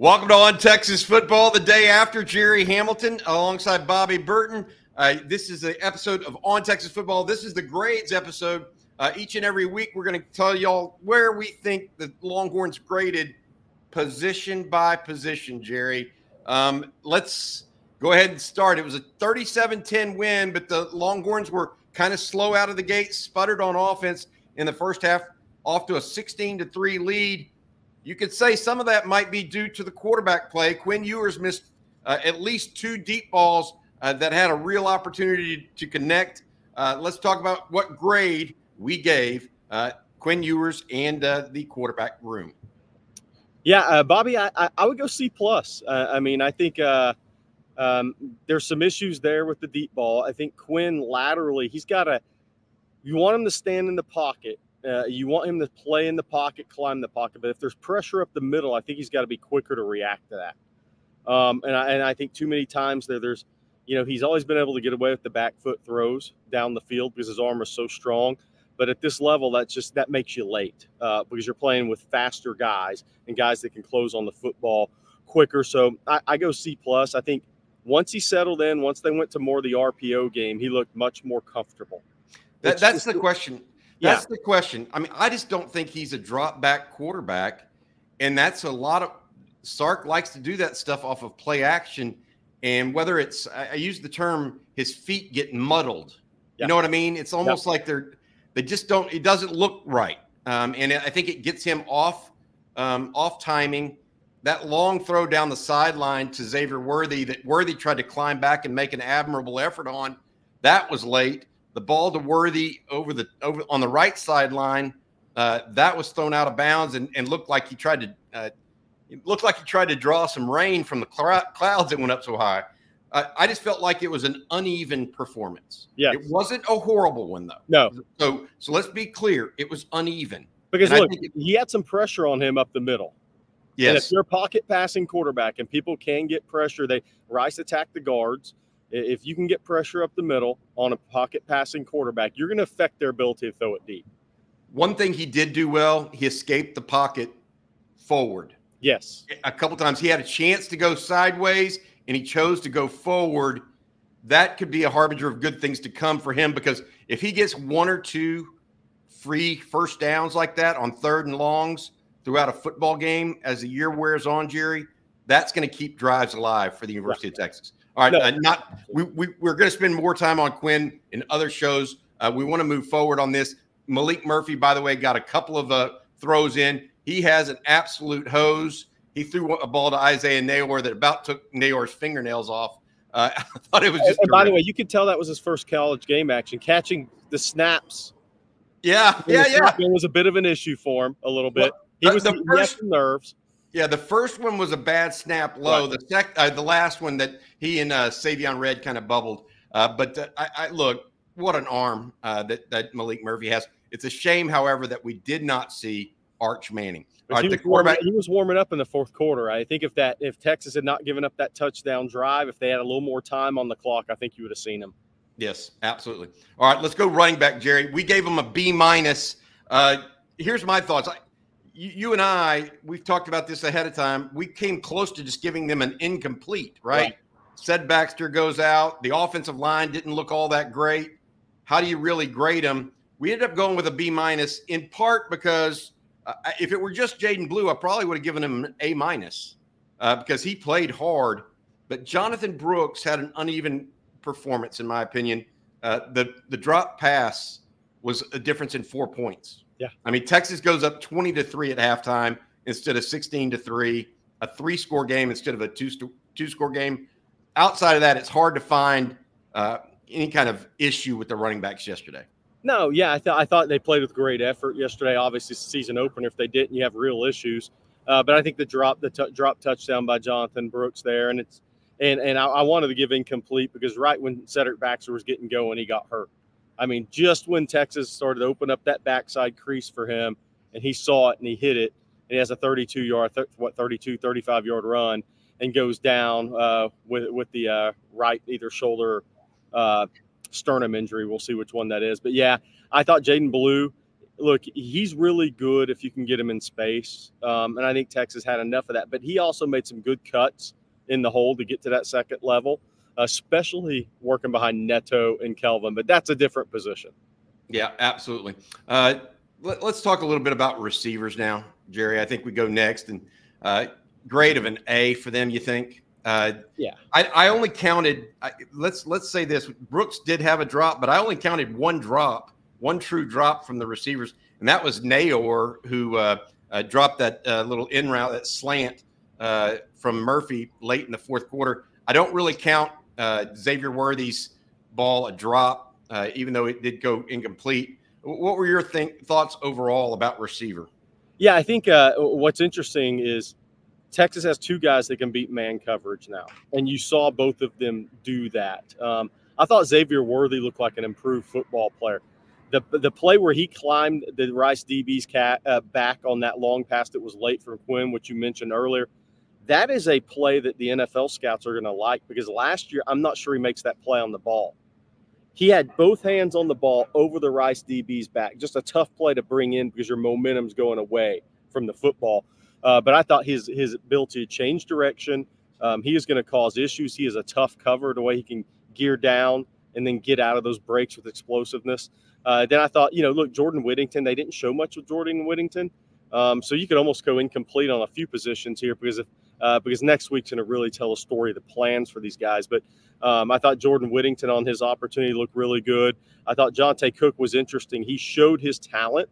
Welcome to On Texas Football, the day after Gerry Hamilton alongside Bobby Burton. Uh, this is an episode of On Texas Football. This is the grades episode. Uh, each and every week, we're going to tell y'all where we think the Longhorns graded position by position, Gerry. Um, let's go ahead and start. It was a 37 10 win, but the Longhorns were kind of slow out of the gate, sputtered on offense in the first half, off to a 16 3 lead. You could say some of that might be due to the quarterback play. Quinn Ewers missed uh, at least two deep balls uh, that had a real opportunity to connect. Uh, let's talk about what grade we gave uh, Quinn Ewers and uh, the quarterback room. Yeah, uh, Bobby, I, I, would go C plus. I mean, I think um, there's some issues there with the deep ball. I think Quinn laterally, he's got a. You want him to stand in the pocket uh, you want him to play in the pocket, climb the pocket, but if there's pressure up the middle, I think he's got to be quicker to react to that. Um, and, I, and I think too many times there, there's, you know, he's always been able to get away with the back foot throws down the field because his arm is so strong. But at this level, that's just that makes you late uh, because you're playing with faster guys and guys that can close on the football quicker. So I, I go C plus. I think once he settled in, once they went to more the RPO game, he looked much more comfortable. That, that's the question. That's yeah. the question. I mean, I just don't think he's a drop back quarterback. And that's a lot of Sark likes to do that stuff off of play action. And whether it's, I, use the term, his feet get muddled. Yeah. You know what I mean? It's almost yeah. like they're, they just don't, it doesn't look right. Um, and I think it gets him off, um, off timing. That long throw down the sideline to Xavier Worthy that Worthy tried to climb back and make an admirable effort on, that was late. The ball to Worthy over the over on the right sideline, uh, that was thrown out of bounds and, and looked like he tried to uh, looked like he tried to draw some rain from the cl- clouds that went up so high. Uh, I just felt like it was an uneven performance. Yeah, it wasn't a horrible one though. No. So so let's be clear, it was uneven because and look, it, he had some pressure on him up the middle. Yes. And if you're a pocket passing quarterback and people can get pressure, they Rice attacked the guards. If you can get pressure up the middle on a pocket passing quarterback, you're going to affect their ability to throw it deep. One thing he did do well, he escaped the pocket forward. Yes. A couple times he had a chance to go sideways and he chose to go forward. That could be a harbinger of good things to come for him because if he gets one or two free first downs like that on third and longs throughout a football game as the year wears on, Gerry, that's going to keep drives alive for the University right. of Texas. All right, no. uh, not we, we we're going to spend more time on Quinn in other shows. Uh, we want to move forward on this. Maalik Murphy, by the way, got a couple of uh, throws in. He has an absolute hose. He threw a ball to Isaiah Neyor that about took Neyor's fingernails off. Uh, I thought it was just. By the way, you could tell that was his first college game action, catching the snaps. Yeah, yeah, yeah. It was a bit of an issue for him, a little bit. He was the first, nerves. Yeah, the first one was a bad snap low. The sec, uh, the last one that he and uh, Savion Red kind of bubbled. Uh, but uh, I, I, look, what an arm uh, that that Maalik Murphy has. It's a shame, however, that we did not see Arch Manning. Right, he, was warming, he, was warming, up in the fourth quarter. I think if that if Texas had not given up that touchdown drive, if they had a little more time on the clock, I think you would have seen him. Yes, absolutely. All right, let's go running back, Gerry. We gave him a B minus. Uh, here's my thoughts. I, you, you, and I, we've talked about this ahead of time. We came close to just giving them an incomplete, right? right. Said Baxter goes out. The offensive line didn't look all that great. How do you really grade them? We ended up going with a B minus in part because uh, if it were just Jaydon Blue, I probably would have given him an A minus uh, because he played hard. But Jonathan Brooks had an uneven performance, in my opinion. Uh, the the drop pass was a difference in four points. Yeah. I mean, Texas goes up 20 to 3 at halftime instead of 16 to 3, a three score game instead of a two, two score game. Outside of that, it's hard to find uh, any kind of issue with the running backs yesterday. No, yeah, I, th- I thought they played with great effort yesterday. Obviously, season opener. If they didn't, you have real issues. Uh, but I think the drop, the t- drop touchdown by Jonathan Brooks there, and it's and and I, I, wanted to give incomplete because right when Cedric Baxter was getting going, he got hurt. I mean, just when Texas started to open up that backside crease for him and he saw it and he hit it, and he has a 32 yard, th- what, 32, 35 yard run and goes down uh, with, with the uh, right either shoulder uh, sternum injury. We'll see which one that is. But yeah, I thought Jaydon Blue, look, he's really good if you can get him in space. Um, and I think Texas had enough of that. But he also made some good cuts in the hole to get to that second level, especially working behind Neto and Kelvin. But that's a different position. Yeah, absolutely. Uh, let, us talk a little bit about receivers now, Gerry. I think we go next. And uh, grade of an A for them, you think? Uh, yeah, I, I only counted. I, let's let's say this: Brooks did have a drop, but I only counted one drop one true drop from the receivers, and that was Neyor who uh, uh, dropped that uh, little in route, that slant uh, from Murphy late in the fourth quarter. I don't really count uh, Xavier Worthy's ball a drop, uh, even though it did go incomplete. What were your think, thoughts overall about receiver? Yeah, I think uh, what's interesting is Texas has two guys that can beat man coverage now, and you saw both of them do that. Um, I thought Xavier Worthy looked like an improved football player the the play where he climbed the Rice DB's cat uh, back on that long pass that was late from Quinn, which you mentioned earlier, that is a play that the NFL scouts are going to like because last year I'm not sure he makes that play on the ball. He had both hands on the ball over the Rice DB's back. Just a tough play to bring in because your momentum's going away from the football. Uh, but I thought his his ability to change direction, um, he is going to cause issues. He is a tough cover the way he can gear down and then get out of those breaks with explosiveness. Uh, then I thought, you know, look, Jordan Whittington, they didn't show much with Jordan Whittington. Um, so you could almost go incomplete on a few positions here because if, uh, because next week's going to really tell a story of the plans for these guys. But um, I thought Jordan Whittington on his opportunity looked really good. I thought Johntay Cook was interesting. He showed his talent.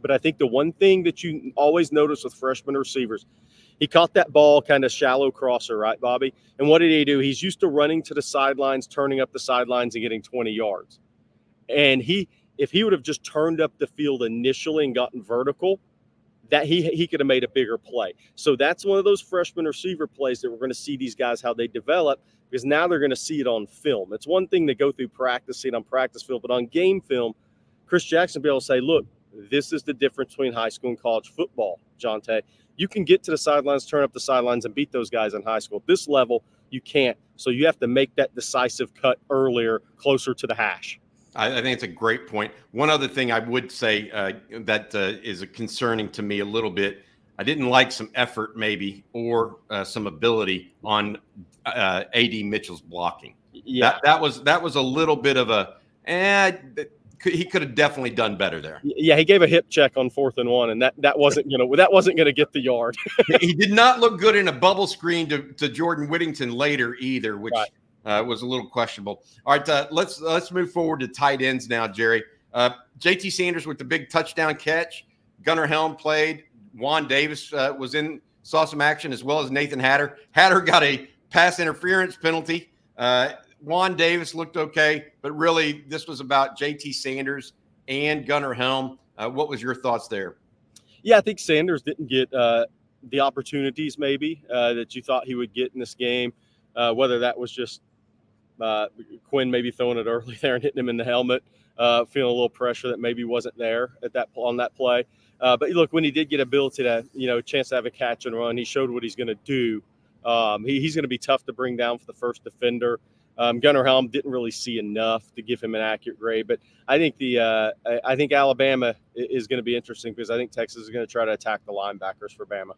But I think the one thing that you always notice with freshman receivers, he caught that ball kind of shallow crosser, right, Bobby? And what did he do? He's used to running to the sidelines, turning up the sidelines, and getting 20 yards. And he, if he would have just turned up the field initially and gotten vertical, that he he could have made a bigger play. So that's one of those freshman receiver plays that we're going to see these guys how they develop because now they're going to see it on film. It's one thing to go through practice, see it on practice film, but on game film, Chris Jackson be able to say, "Look, this is the difference between high school and college football." Johntay, you can get to the sidelines, turn up the sidelines, and beat those guys in high school. At this level, you can't. So you have to make that decisive cut earlier, closer to the hash. I, I, think it's a great point. One other thing I would say uh, that uh, is concerning to me a little bit. I didn't like some effort, maybe, or uh, some ability on uh, Ad Mitchell's blocking. Yeah, that, that was that was a little bit of a. Eh, he could have definitely done better there. Yeah, he gave a hip check on fourth and one, and that that wasn't you know that wasn't going to get the yard. he did not look good in a bubble screen to, to Jordan Whittington later either, which right uh, was a little questionable. All right, uh, let's let's move forward to tight ends now, Gerry. Uh, JT Sanders with the big touchdown catch. Gunnar Helm played. Juan Davis uh, was in, saw some action as well as Nathan Hatter. Hatter got a pass interference penalty. Uh, Juan Davis looked okay, but really this was about JT Sanders and Gunnar Helm. Uh, what was your thoughts there? Yeah, I think Sanders didn't get the opportunities maybe that you thought he would get in this game. whether that was just uh, Quinn maybe throwing it early there and hitting him in the helmet, uh, feeling a little pressure that maybe wasn't there at that on that play. Uh, but look, when he did get ability to, you know, chance to have a catch and run, he showed what he's going to do. Um, he, he's going to be tough to bring down for the first defender. Um, Gunnar Helm didn't really see enough to give him an accurate grade, but I think the uh, I think Alabama is going to be interesting because I think Texas is going to try to attack the linebackers for Bama.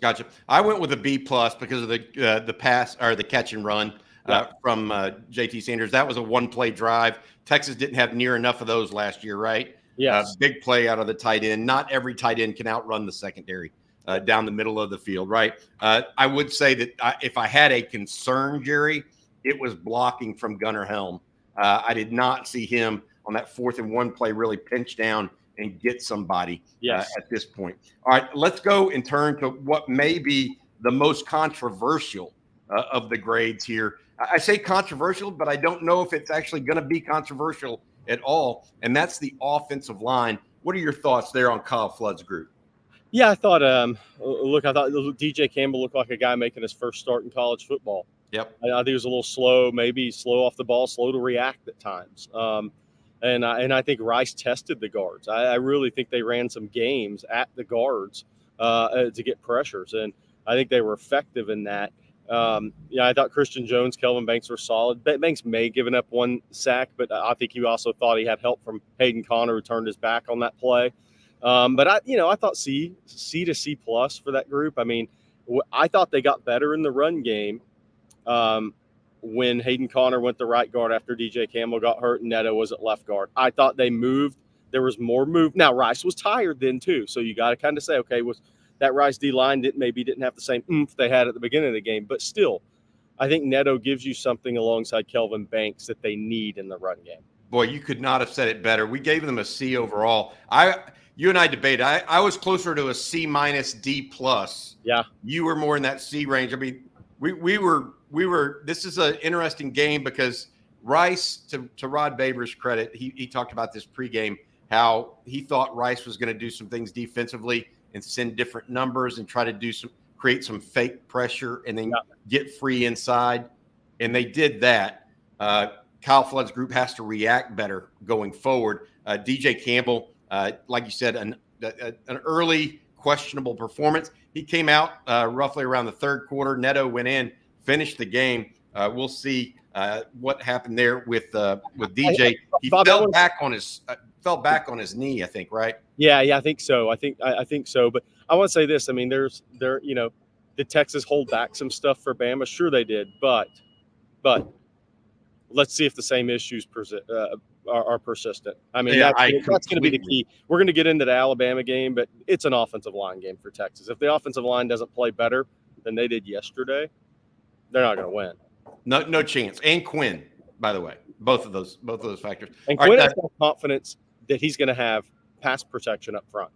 Gotcha. I went with a B plus because of the uh, the pass or the catch and run uh, from uh, JT Sanders. That was a one play drive. Texas didn't have near enough of those last year, right? Yeah. Uh, big play out of the tight end. Not every tight end can outrun the secondary uh, down the middle of the field, right? Uh, I would say that I, if I had a concern, Gerry, it was blocking from Gunnar Helm. Uh, I did not see him on that fourth and one play really pinch down and get somebody yes. at this point. All right, let's go and turn to what may be the most controversial of the grades here. I say controversial, but I don't know if it's actually going to be controversial at all. And that's the offensive line. What are your thoughts there on Kyle Flood's group? Yeah, I thought. Um, look, I thought DJ Campbell looked like a guy making his first start in college football. Yep. I, I think he was a little slow, maybe slow off the ball, slow to react at times. Um, and I, and I think Rice tested the guards. I, I really think they ran some games at the guards uh, to get pressures, and I think they were effective in that. Um, yeah, I thought Christian Jones, Kelvin Banks were solid. Banks may have given up one sack, but I think he also thought he had help from Hayden Conner, who turned his back on that play. Um, but I, you know, I thought C, C to C plus for that group. I mean, I thought they got better in the run game um, when Hayden Conner went the right guard after DJ Campbell got hurt and Neto was at left guard. I thought they moved. There was more move. Now Rice was tired then too, so you got to kind of say, okay, was that Rice D line didn't maybe didn't have the same oomph they had at the beginning of the game, but still, I think Neto gives you something alongside Kelvin Banks that they need in the run game. Boy, you could not have said it better. We gave them a C overall. I you and I debated. I, I was closer to a C minus D plus. Yeah. You were more in that C range. I mean, we we were we were this is an interesting game because Rice, to, to Rod Babers' credit, he, he talked about this pregame, how he thought Rice was going to do some things defensively and send different numbers and try to do some create some fake pressure and then yeah. get free inside. And they did that. Uh, Kyle Flood's group has to react better going forward. Uh, DJ Campbell, uh, like you said, an, a, an early questionable performance. He came out uh, roughly around the third quarter. Neto went in, finished the game. Uh, we'll see uh, what happened there with with DJ. He fell back on his fell back on his knee, I think, right? Yeah, yeah, I think so. I think I, I think so. But I want to say this. I mean, there's there, you know, did Texas hold back some stuff for Bama? Sure, they did. But but let's see if the same issues persi- uh, are, are, persistent. I mean, yeah, that's, that's going to be the key. We're going to get into the Alabama game, but it's an offensive line game for Texas. If the offensive line doesn't play better than they did yesterday, they're not going to win. No, no chance. And Quinn, by the way, both of those, both of those factors. And Quinn right, has that, confidence that he's going to have pass protection up front.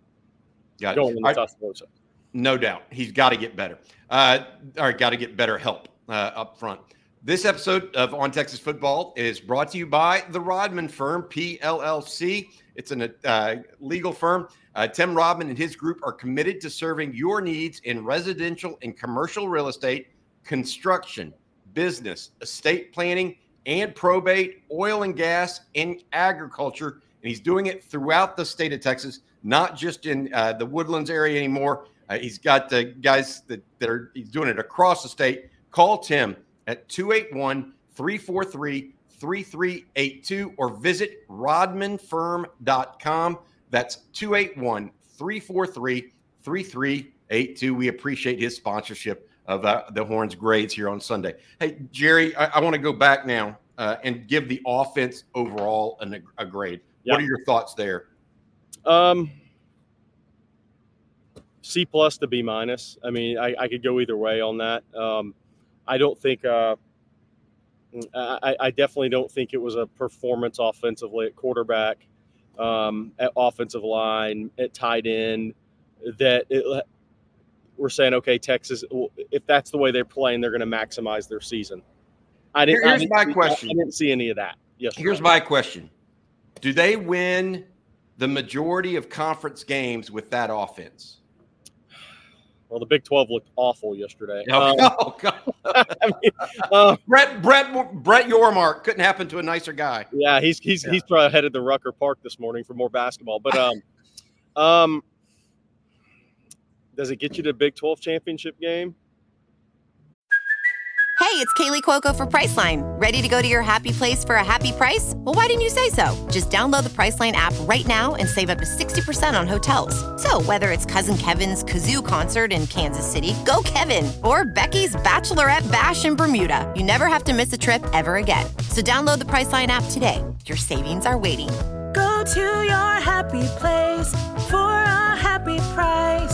Got going it. Tuscaloosa. No doubt. He's got to get better. Uh, or got to get better help uh, up front. This episode of On Texas Football is brought to you by the Rodman Firm, PLLC. It's a uh, legal firm. Uh, Tim Rodman and his group are committed to serving your needs in residential and commercial real estate, construction, business, estate planning, and probate, oil and gas, and agriculture and he's doing it throughout the state of Texas, not just in uh, the Woodlands area anymore. Uh, he's got the guys that, that are he's doing it across the state. Call Tim at 281 343 3382 or visit rodmanfirm.com. That's 281 343 3382. We appreciate his sponsorship of uh, the Horns grades here on Sunday. Hey, Gerry, I, I want to go back now uh, and give the offense overall an, a grade. What are your thoughts there? Um, C plus to B minus. I mean, I, I, could go either way on that. Um, I don't think. Uh, I, I, definitely don't think it was a performance offensively at quarterback, um, at offensive line, at tight end. That it, we're saying, okay, Texas, if that's the way they're playing, they're going to maximize their season. I didn't. Here's I didn't my see, question. I didn't see any of that. Yes. Here's my question: do they win the majority of conference games with that offense? Well, the Big Twelve looked awful yesterday. Oh, um, oh God! I mean, uh, Brett Brett Brett Yormark couldn't happen to a nicer guy. Yeah, he's he's yeah. he's probably headed to Rucker Park this morning for more basketball. But um, um, does it get you to the Big Twelve championship game? Hey, it's Kaley Cuoco for Priceline. Ready to go to your happy place for a happy price? Well, why didn't you say so? Just download the Priceline app right now and save up to 60% on hotels. So, whether it's Cousin Kevin's Kazoo concert in Kansas City, go Kevin, or Becky's Bachelorette Bash in Bermuda, you never have to miss a trip ever again. So, download the Priceline app today. Your savings are waiting. Go to your happy place for a happy price.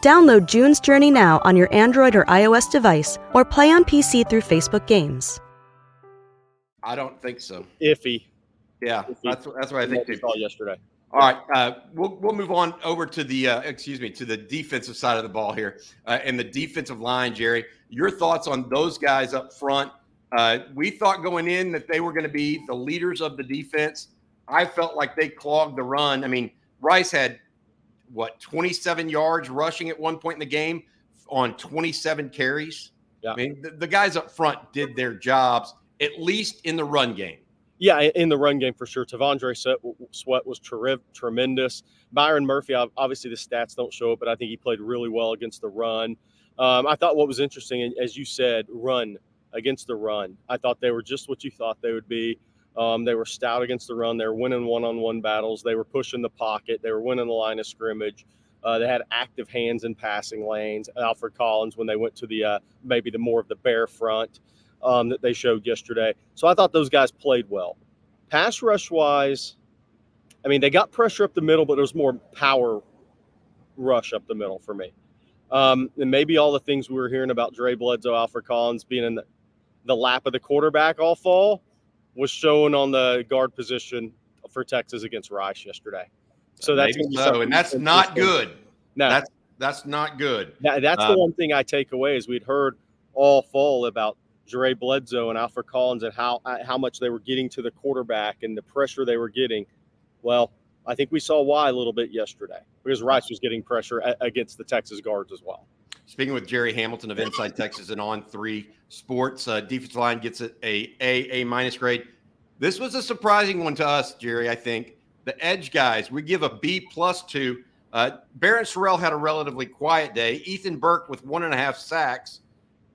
Download June's Journey now on your Android or iOS device or play on PC through Facebook Games. I don't think so. Iffy. Yeah, Iffy. that's that's what I think. We saw yesterday. All right, uh, we'll we'll move on over to the uh, excuse me to the defensive side of the ball here uh, and the defensive line, Gerry. Your thoughts on those guys up front? Uh, we thought going in that they were going to be the leaders of the defense. I felt like they clogged the run. I mean, Rice had what 27 yards rushing at one point in the game on 27 carries. Yeah. I mean, the, the guys up front did their jobs at least in the run game. Yeah, in the run game for sure. T'Vondre Sweat was terrific, tremendous. Byron Murphy, obviously the stats don't show it, but I think he played really well against the run. Um, I thought what was interesting, as you said, run against the run. I thought they were just what you thought they would be. Um, they were stout against the run. They were winning one-on-one battles. They were pushing the pocket. They were winning the line of scrimmage. Uh, they had active hands in passing lanes. Alfred Collins, when they went to the uh, maybe the more of the bare front, um, that they showed yesterday. So I thought those guys played well. Pass rush wise, I mean, they got pressure up the middle, but there was more power rush up the middle for me. Um, and maybe all the things we were hearing about Dre Bledsoe, Alfred Collins being in the, the lap of the quarterback all fall was shown on the guard position for Texas against Rice yesterday. So that's so, and that's not good. No, that's that's not good. That, that's the um, one thing I take away is we'd heard all fall about Dre Bledsoe and Alfred Collins and how uh, how much they were getting to the quarterback and the pressure they were getting. Well, I think we saw why a little bit yesterday because Rice was getting pressure against the Texas guards as well. Speaking with Gerry Hamilton of Inside Texas and On Three Sports, uh, defensive line gets a a a minus grade. This was a surprising one to us, Gerry. I think the edge guys we give a B plus to. Uh, Barryn Sorrell had a relatively quiet day. Ethan Burke with one and a half sacks.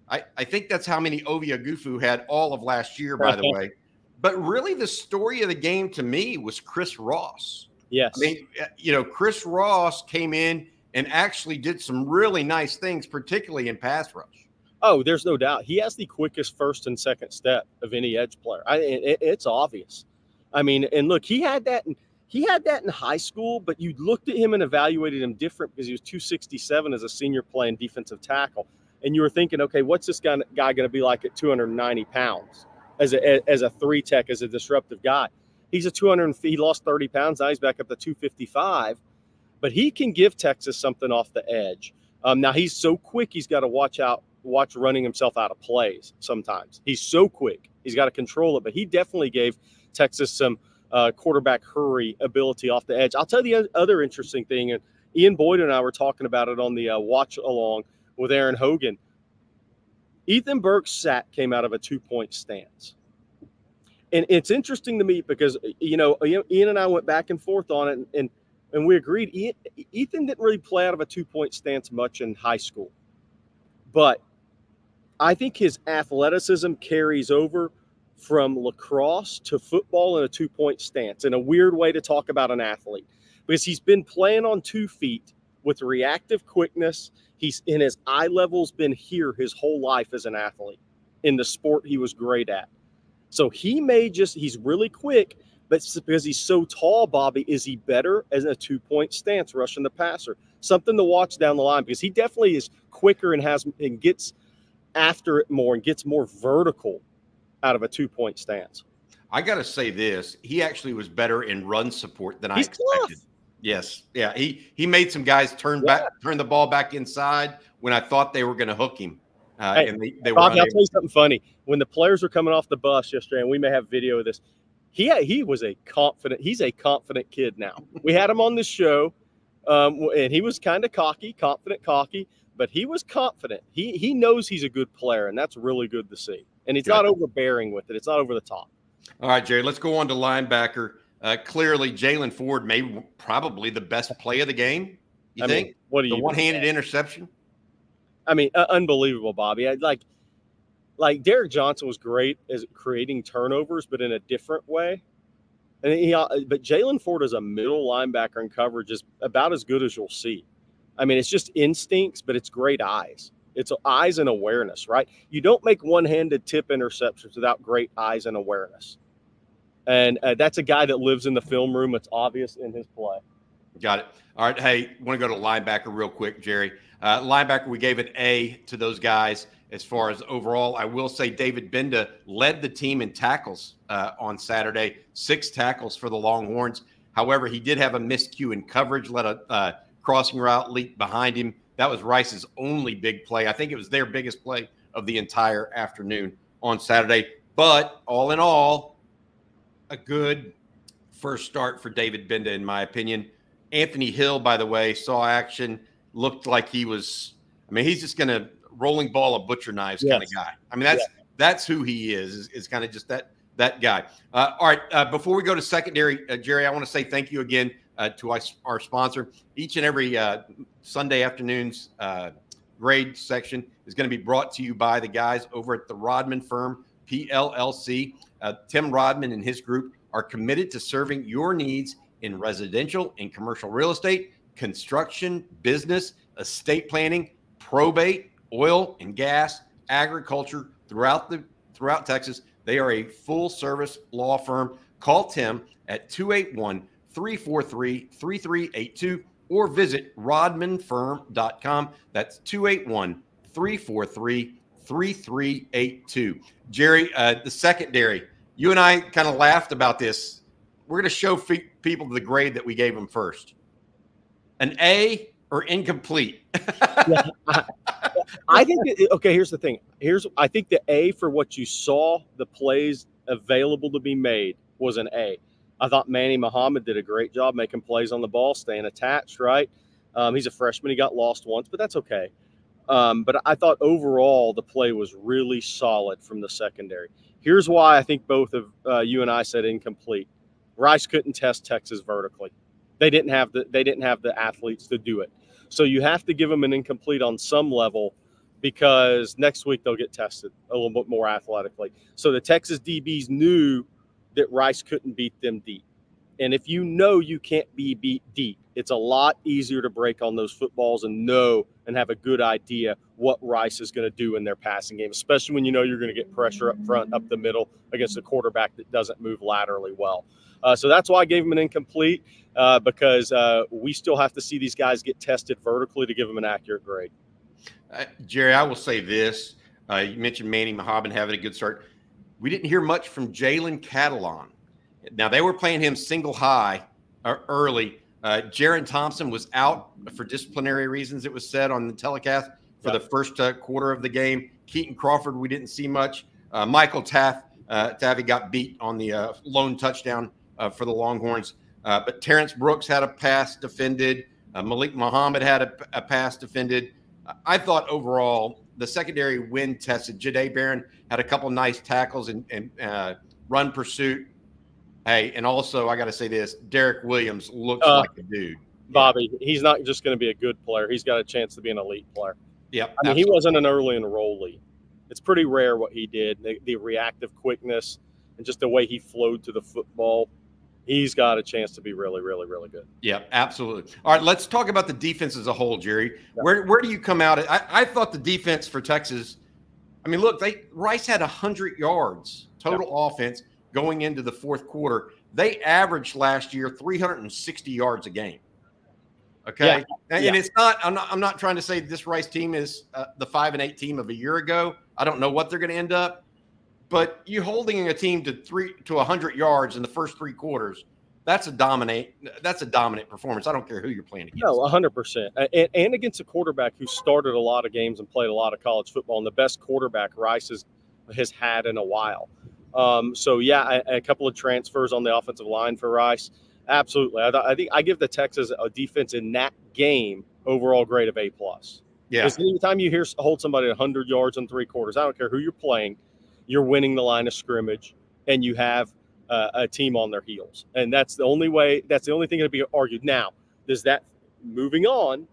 I, I think that's how many Ovie Oghoufo had all of last year, by the way. But really, the story of the game to me was Chris Ross. Yes. I mean, uh, you know, Chris Ross came in and actually did some really nice things, particularly in pass rush. Oh, there's no doubt. He has the quickest first and second step of any edge player. I, it, it's obvious. I mean, and look, he had that. In, he had that in high school, but you looked at him and evaluated him different because he was 267 as a senior playing defensive tackle and you were thinking, okay, what's this guy, guy going to be like at 290 pounds as a as a three tech as a disruptive guy? He's a 200. He lost 30 pounds. Now he's back up to 255, but he can give Texas something off the edge. Um, now he's so quick. He's got to watch out, watch running himself out of plays. Sometimes he's so quick. He's got to control it. But he definitely gave Texas some uh, quarterback hurry ability off the edge. I'll tell you the other interesting thing, and Ian Boyd and I were talking about it on the uh, watch along with Aaron Hogan. Ethan Burke's sack came out of a two point stance. And it's interesting to me because, you know, Ian and I went back and forth on it, and, and we agreed Ethan didn't really play out of a two point stance much in high school. But I think his athleticism carries over from lacrosse to football in a two point stance in a weird way to talk about an athlete because he's been playing on two feet with reactive quickness He's in his eye level's been here his whole life as an athlete in the sport he was great at. So he may just he's really quick, but because he's so tall, Bobby, is he better as a two point stance rushing the passer? Something to watch down the line because he definitely is quicker and has and gets after it more and gets more vertical out of a two point stance. I got to say this: he actually was better in run support than he's I expected. Tough. Yes. Yeah. He he made some guys turn yeah. back, turn the ball back inside when I thought they were going to hook him. Uh, hey, and they, they Bobby, I'll tell you something funny. When the players were coming off the bus yesterday, and we may have video of this, he he was a confident. He's a confident kid now. we had him on the show, um, and he was kind of cocky, confident, cocky, but he was confident. He he knows he's a good player, and that's really good to see. And he's not overbearing with it. It's not over the top. All right, Gerry. Let's go on to linebacker. Uh, clearly, Jaylan Ford made probably the best play of the game. You I think? Mean, what do you? The one-handed interception. I mean, uh, unbelievable, Bobby. I, like, like Derrick Johnson was great as creating turnovers, but in a different way. And he, uh, but Jaylan Ford is a middle linebacker in coverage is about as good as you'll see. I mean, it's just instincts, but it's great eyes. It's eyes and awareness, right? You don't make one-handed tip interceptions without great eyes and awareness and uh, that's a guy that lives in the film room. It's obvious in his play. Got it. All right. Hey, want to go to linebacker real quick, Gerry. Uh, linebacker, we gave an A to those guys as far as overall. I will say David Gbenda led the team in tackles uh, on Saturday, six tackles for the Longhorns. However, he did have a miscue in coverage, let a uh, crossing route leak behind him. That was Rice's only big play. I think it was their biggest play of the entire afternoon on Saturday. But all in all, a good first start for David Gbenda, in my opinion. Anthony Hill, by the way, saw action, looked like he was. I mean, he's just going to rolling ball of butcher knives yes. kind of guy. I mean, that's yeah. that's who he is. Is, is kind of just that that guy. Uh, all right. Uh, before we go to secondary, uh, Gerry, I want to say thank you again uh, to our, our, sponsor. Each and every uh, Sunday afternoons uh, grade section is going to be brought to you by the guys over at the Rodman Firm PLLC. Tim Rodman and his group are committed to serving your needs in residential and commercial real estate, construction, business, estate planning, probate, oil and gas, agriculture throughout the throughout Texas. They are a full service law firm. Call Tim at 281 343 3382 or visit rodmanfirm.com. That's 281 343 3382. Gerry, uh, the secondary, you and I kind of laughed about this. We're going to show people the grade that we gave them first an A or incomplete. yeah, I think okay. Here's the thing. Here's I think the A for what you saw, the plays available to be made was an A. I thought Manny Muhammad did a great job making plays on the ball, staying attached. Right, um, he's a freshman. He got lost once, but that's okay. Um, but I thought overall the play was really solid from the secondary. Here's why I think both of uh, you and I said incomplete. Rice couldn't test Texas vertically. They didn't have the they didn't have the athletes to do it. So you have to give them an incomplete on some level because next week they'll get tested a little bit more athletically. So the Texas DBs knew that Rice couldn't beat them deep. And if you know you can't be beat deep, it's a lot easier to break on those footballs and know and have a good idea what Rice is going to do in their passing game, especially when you know you're going to get pressure up front, up the middle against a quarterback that doesn't move laterally well. Uh, so that's why I gave him an incomplete uh, because uh, we still have to see these guys get tested vertically to give them an accurate grade. Uh, Gerry, I will say this. Uh, you mentioned Manny Muhammad having a good start. We didn't hear much from Jalen Catalon. Now, they were playing him single high uh, early. Uh, Jerrin Thompson was out for disciplinary reasons, it was said on the telecast for the first quarter of the game. Kitan Crawford, we didn't see much. Michael Taaffe, Taffy got beat on the lone touchdown for the Longhorns. Uh, but Terrance Brooks had a pass defended. Uh, Malik Muhammad had a, a, pass defended. I thought overall the secondary win tested. Jahdae Barron had a couple nice tackles and, and uh, run pursuit. Hey, and also I got to say this: Derek Williams looks uh, like a dude. Bobby, he's not just going to be a good player; he's got a chance to be an elite player. Yeah, I mean, absolutely. he wasn't an early enrollee. It's pretty rare what he did. The, the reactive quickness and just the way he flowed to the football he's got a chance to be really, really, really good. Yeah, absolutely. All right, let's talk about the defense as a whole, Gerry. Yeah. Where where do you come out? I, I thought the defense for Texas. I mean, look, they Rice had hundred yards total yeah. offense going into the fourth quarter. They averaged last year 360 yards a game. Okay, yeah. And, and, it's not I'm, not. I'm not trying to say this Rice team is uh, the five and eight team of a year ago. I don't know what they're going to end up. But you holding a team to three to hundred yards in the first three quarters, that's a dominate. That's a dominant performance. I don't care who you're playing against. No, hundred percent, and, and against a quarterback who started a lot of games and played a lot of college football, and the best quarterback Rice has, has had in a while. Um, so yeah, a, a, couple of transfers on the offensive line for Rice. Absolutely, I, I think I give the Texas a defense in that game overall grade of A plus. Yeah. Because anytime you hear hold somebody 100 yards in three quarters, I don't care who you're playing, you're winning the line of scrimmage and you have uh, a team on their heels. And that's the only way, that's the only thing to be argued. Now, does that, moving on,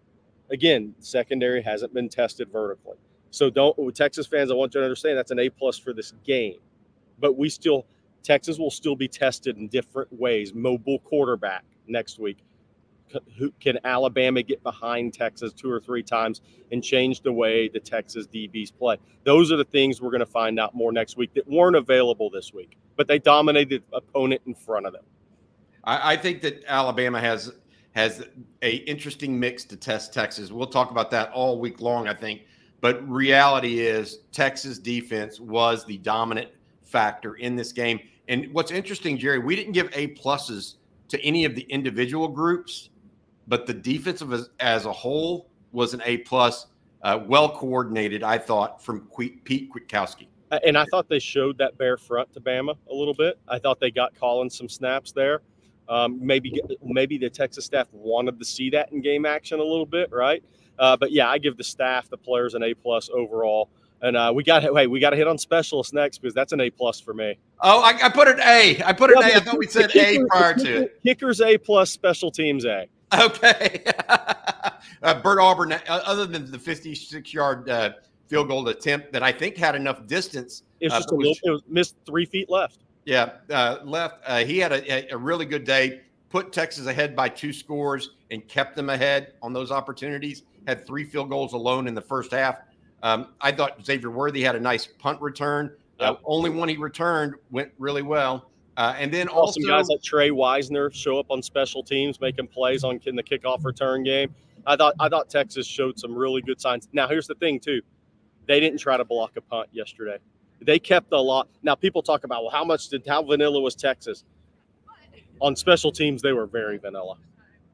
again, secondary hasn't been tested vertically. So don't, Texas fans, I want you to understand that's an A plus for this game. But we still, Texas will still be tested in different ways. Mobile quarterback next week who can Alabama get behind Texas two or three times and change the way the Texas DBs play? Those are the things we're going to find out more next week that weren't available this week, but they dominated the opponent in front of them. I, I think that Alabama has has a interesting mix to test Texas. We'll talk about that all week long, I think. But reality is Texas defense was the dominant factor in this game. And what's interesting, Gerry, we didn't give A pluses to any of the individual groups but the defensive as, as a whole was an A plus, uh, well coordinated. I thought from Pete Kwiatkowski. and I thought they showed that bare front to Bama a little bit. I thought they got Collins some snaps there. Um, maybe maybe the Texas staff wanted to see that in game action a little bit, right? Uh, but yeah, I give the staff, the players, an A plus overall. And uh, we got hey, we got to hit on specialists next because that's an A plus for me. Oh, I, I, put an A. I put an yeah, A. I thought we said kicker, A prior to it. Kickers A plus, special teams A. Okay. uh, Bert Auburn, uh, other than the 56 yard uh, field goal attempt that I think had enough distance. It was uh, just a little, it was missed three feet left. Yeah, uh, left. Uh, he had a, a, really good day. Put Texas ahead by two scores and kept them ahead on those opportunities. Had three field goals alone in the first half. Um, I thought Xavier Worthy had a nice punt return. Yep. Uh, only one he returned went really well. Uh, and then also guys like Tre Wisner show up on special teams, making plays on in the kickoff return game. I thought I thought Texas showed some really good signs. Now here's the thing too, they didn't try to block a punt yesterday. They kept a lot. Now people talk about well, how much did how vanilla was Texas? On special teams, they were very vanilla.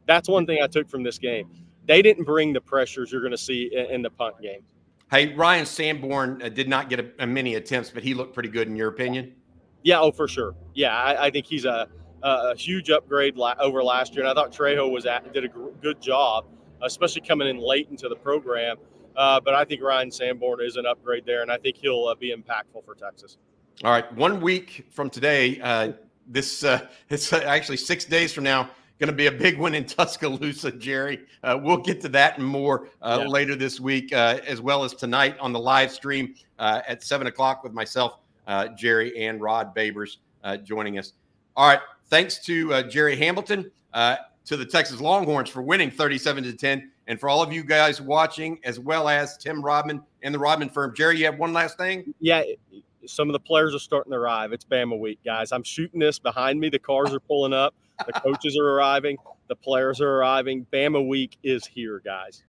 That's one thing I took from this game. They didn't bring the pressures you're going to see in, in, the punt game. Hey, Ryan Sanborn uh, did not get a, a, many attempts, but he looked pretty good in your opinion. Yeah, oh for sure. Yeah, I, I think he's a, a huge upgrade la- over last year, and I thought Trejo was at, did a g- good job, especially coming in late into the program. Uh, but I think Ryan Sanborn is an upgrade there, and I think he'll uh, be impactful for Texas. All right, one week from today, uh, this uh, it's actually six days from now. Going to be a big one in Tuscaloosa, Gerry. Uh, we'll get to that and more uh, yeah. later this week, uh, as well as tonight on the live stream uh, at seven o'clock with myself, uh, Gerry, and Rod Babers joining us. All right, thanks to Gerry Hamilton, to the Texas Longhorns for winning thirty-seven to ten and for all of you guys watching, as well as Tim Rodman and the Rodman firm. Gerry, you have one last thing? Yeah, some of the players are starting to arrive. It's Bama week, guys. I'm shooting this behind me. The cars are pulling up. The coaches are arriving. The players are arriving. Bama week is here, guys.